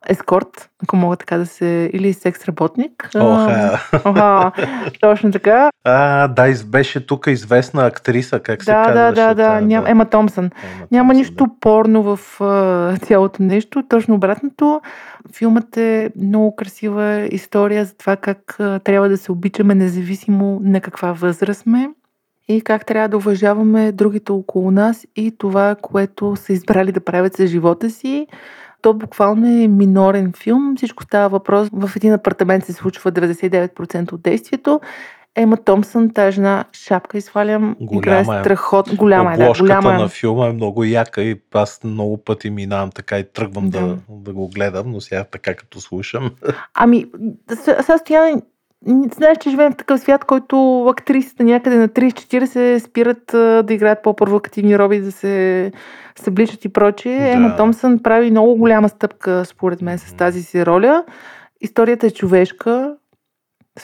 ескорт, ако мога така да се... или секс работник. Оха. Оха, точно така. А, да, беше тук известна актриса, как се Да, да, казваше. да, да, тя, ням, Ема Томсън. Ема Няма Томсън, нищо порно в а, цялото нещо, точно обратното. Филмът е много красива история за това как а, трябва да се обичаме независимо на каква възраст сме и как трябва да уважаваме другите около нас и това, което са избрали да правят за живота си. То буквално е минорен филм. Всичко става въпрос. В един апартамент се случва 99% от действието. Ема Томсън, тази жена, шапка извалям, играе е. страхотно. Голяма е, да, голяма е. на филма е много яка и аз много пъти минавам така и тръгвам да, Да. да го гледам, но сега така като слушам. Ами, сега стояна, знаеш, че живеем в такъв свят, който актрисите някъде на 30-40 спират да играят по-провокативни роби, да се събличат и прочее. Да. Ема Томсън прави много голяма стъпка, според мен, с тази си роля. Историята е човешка.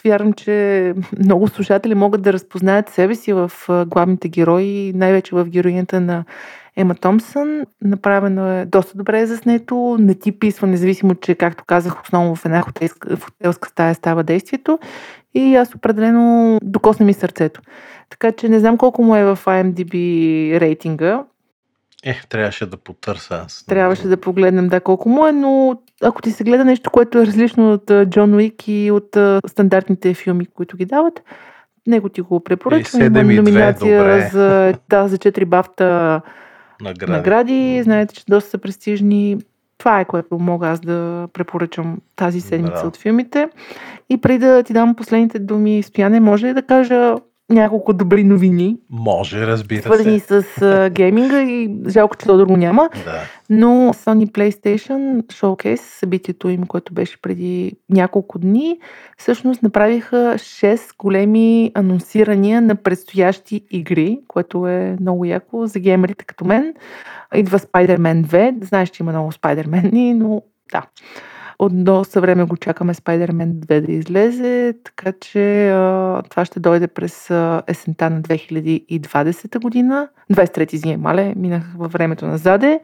Вярвам, че много слушатели могат да разпознаят себе си в главните герои, най-вече в героинята на Ема Томсън. Направено е доста добре заснето, не ти писва, независимо, че, както казах, основно в една хотелска, в хотелска стая става действието. И аз определено докосна ми сърцето. Така че не знам колко му е в IMDb рейтинга. Е, трябваше да потърся аз. Трябваше да погледнем да колко му е, но ако ти се гледа нещо, което е различно от Джон Уик и от стандартните филми, които ги дават, него ти го препоръчвам. Има 7,2, номинация добре. за, да, за 4 бафта Награди. награди. Знаете, че доста са престижни. Това е което мога аз да препоръчам тази седмица Браво. от филмите. И преди да ти дам последните думи, Стояне, може ли да кажа няколко добри новини, Може, разбира свързани се. с а, гейминга и жалко, че то друго няма. Да. Но Sony PlayStation Showcase, събитието им, което беше преди няколко дни, всъщност направиха 6 големи анонсирания на предстоящи игри, което е много яко за геймерите като мен. Идва Spider-Man 2. Знаеш, че има много Spider-Man, но да. От доста време го чакаме Spider-Man 2 да излезе, така че а, това ще дойде през а, есента на 2020 година. 23 извиня, мале, минах във времето назаде.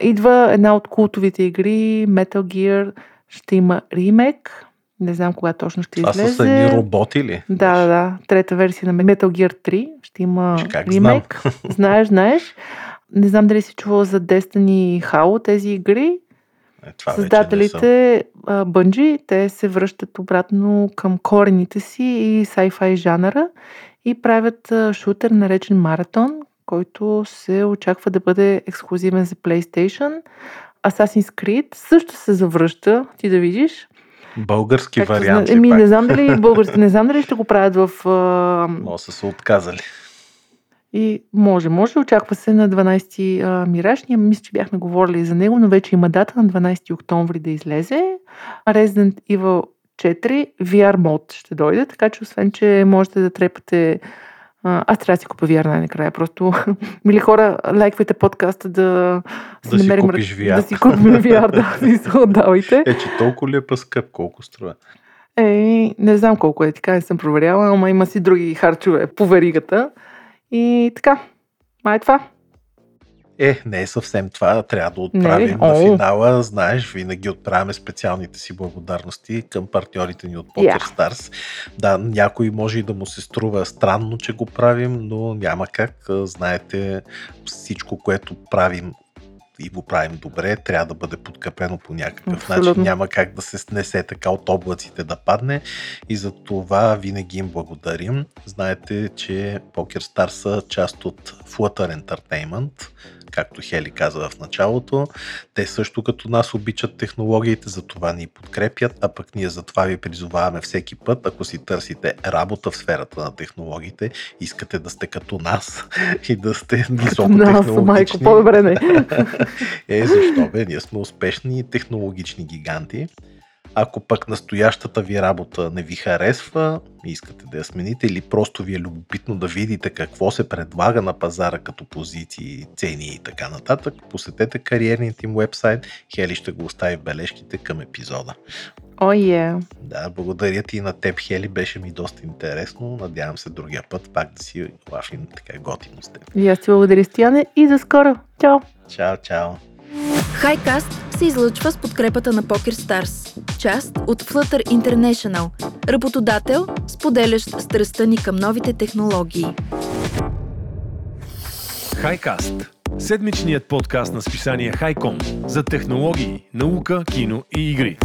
Идва една от култовите игри, Metal Gear, ще има ремейк. Не знам кога точно ще Това излезе. са едни роботи ли? Да, да, да. Трета версия на Metal Gear 3. Ще има как ремейк. Знаеш, знаеш. Не знам дали си чувал за Destiny Halo, тези игри. Е, това. Създателите Bungie, те се връщат обратно към корените си и sci-fi жанра и правят шутер наречен Маратон, който се очаква да бъде ексклюзивен за PlayStation. Assassin's Creed също се завръща, ти да видиш. Български Както вариант. Еми, не знам дали български, не знам дали ще го правят в... Може са се отказали. И може, може. Очаква се на 12 а, Мираж. Ние мисля, че бяхме говорили за него, но вече има дата на 12 октомври да излезе. Resident Evil 4 VR мод ще дойде, така че освен, че можете да трепате аз трябва да си купя VR най-накрая. Просто, мили хора, лайквайте подкаста да, Да си купиш VR. Да си купим VR, да, си се отдавайте. Е, че толкова ли е па-скъп? Колко струва? Е, не знам колко е, така не съм проверяла, ама има си други харчове по веригата. И така, май е това. Е, не е съвсем това. Трябва да Не отправим на финала. Знаеш, винаги отправяме специалните си благодарности към партньорите ни от Poker Yeah. Stars. Да, някой може и да му се струва странно, че го правим, но няма как. Знаете, всичко, което правим и го правим добре, трябва да бъде подкрепено по някакъв Абсолютно. начин. Няма как да се снесе така от облаците да падне и за това винаги им благодарим. Знаете, че PokerStars са част от Flutter Entertainment, както Хели каза в началото. Те също като нас обичат технологиите, за това ни подкрепят, а пък ние за това ви призоваваме всеки път, ако си търсите работа в сферата на технологиите, искате да сте като нас и да сте Като нас, високотехнологични. майко, по-добре не. Е, защо бе? Ние сме успешни технологични гиганти. Ако пък настоящата ви работа не ви харесва и искате да я смените или просто ви е любопитно да видите какво се предлага на пазара като позиции, цени и така нататък, посетете кариерният им вебсайт. Хели ще го остави в бележките към епизода. О, oh, yeah. Да, благодаря ти на теб, Хели. Беше ми доста интересно. Надявам се другия път пак да си лафим така готино с теб. И аз ти благодаря, Стояне. И за скоро. Чао! Чао, чао! Хайкаст се излъчва с подкрепата на Poker Stars, част от Flutter International, работодател, споделящ страстта ни към новите технологии. Хайкаст – седмичният подкаст на списание Хайком за технологии, наука, кино и игри.